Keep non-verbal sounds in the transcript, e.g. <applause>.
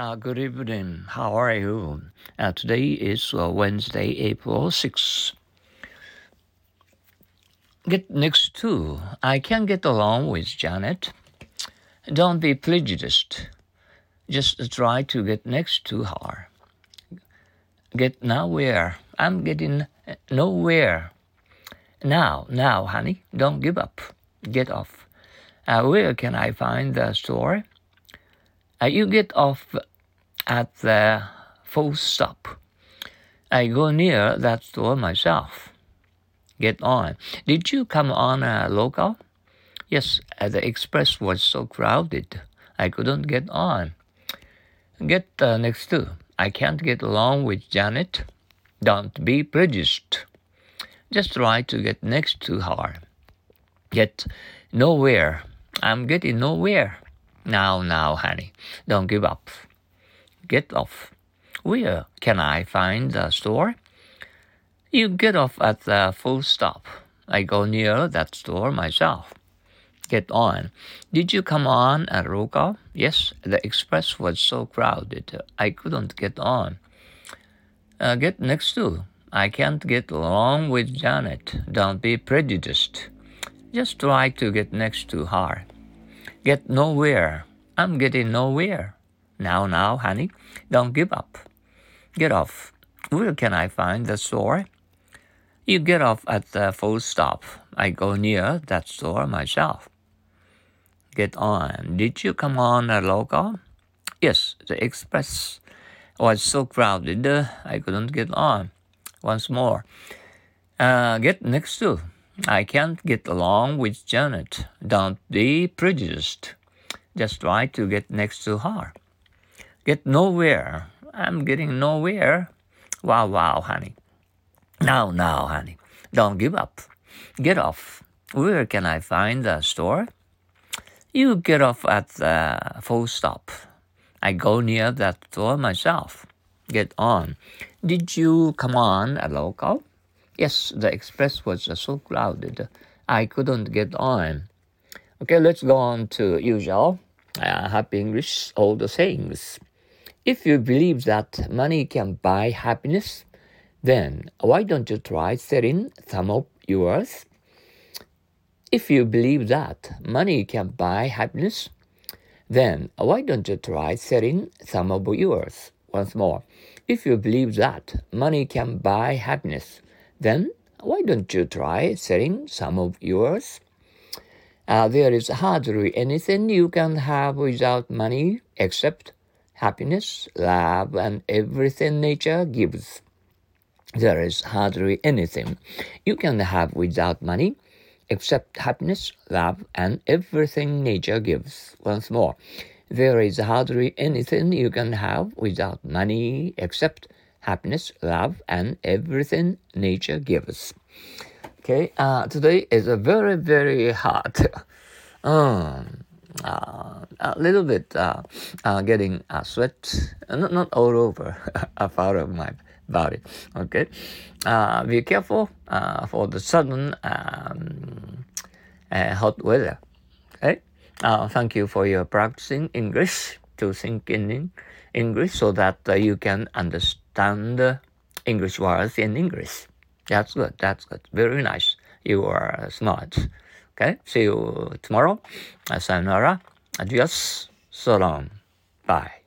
Uh, good evening. How are you? Uh, today is uh, Wednesday, April 6th. Get next to. I can't get along with Janet. Don't be prejudiced. Just try to get next to her. Get nowhere. I'm getting nowhere. Now, now, honey, don't give up. Get off. Uh, where can I find the store? Uh, you get off at the full stop. I go near that store myself. Get on. Did you come on a local? Yes, uh, the express was so crowded. I couldn't get on. Get uh, next to. I can't get along with Janet. Don't be prejudiced. Just try to get next to her. Get nowhere. I'm getting nowhere. Now, now, honey, don't give up. Get off. Where can I find the store? You get off at the full stop. I go near that store myself. Get on. Did you come on at Roka? Yes, the express was so crowded. I couldn't get on. Uh, get next to. I can't get along with Janet. Don't be prejudiced. Just try to get next to her get nowhere. I'm getting nowhere. Now, now, honey, don't give up. Get off. Where can I find the store? You get off at the full stop. I go near that store myself. Get on. Did you come on a local? Yes, the express was so crowded I couldn't get on. Once more. Uh, get next to. I can't get along with Janet. Don't be prejudiced. Just try to get next to her. Get nowhere. I'm getting nowhere. Wow, wow, honey. Now, now, honey. Don't give up. Get off. Where can I find the store? You get off at the full stop. I go near that store myself. Get on. Did you come on a local? Yes, the express was so crowded. I couldn't get on. Okay, let's go on to usual uh, happy English, all the sayings. If you believe that money can buy happiness, then why don't you try selling some of yours? If you believe that money can buy happiness, then why don't you try selling some of yours? Once more, if you believe that money can buy happiness, then why don't you try selling some of yours? Uh, there is hardly anything you can have without money except happiness, love, and everything nature gives. There is hardly anything you can have without money except happiness, love, and everything nature gives. Once more, there is hardly anything you can have without money except happiness, love, and everything nature gives. Okay, uh, today is a very, very hot. <laughs> Um, uh, a little bit uh, uh, getting uh, sweat, not, not all over, <laughs> a part of my body. Okay, uh, be careful uh, for the sudden um, uh, hot weather. Okay, uh, thank you for your practicing English to think in English so that uh, you can understand English words in English. That's good. That's good. Very nice. You are smart. Okay. See you tomorrow. Sayonara. Adios. Long. Bye.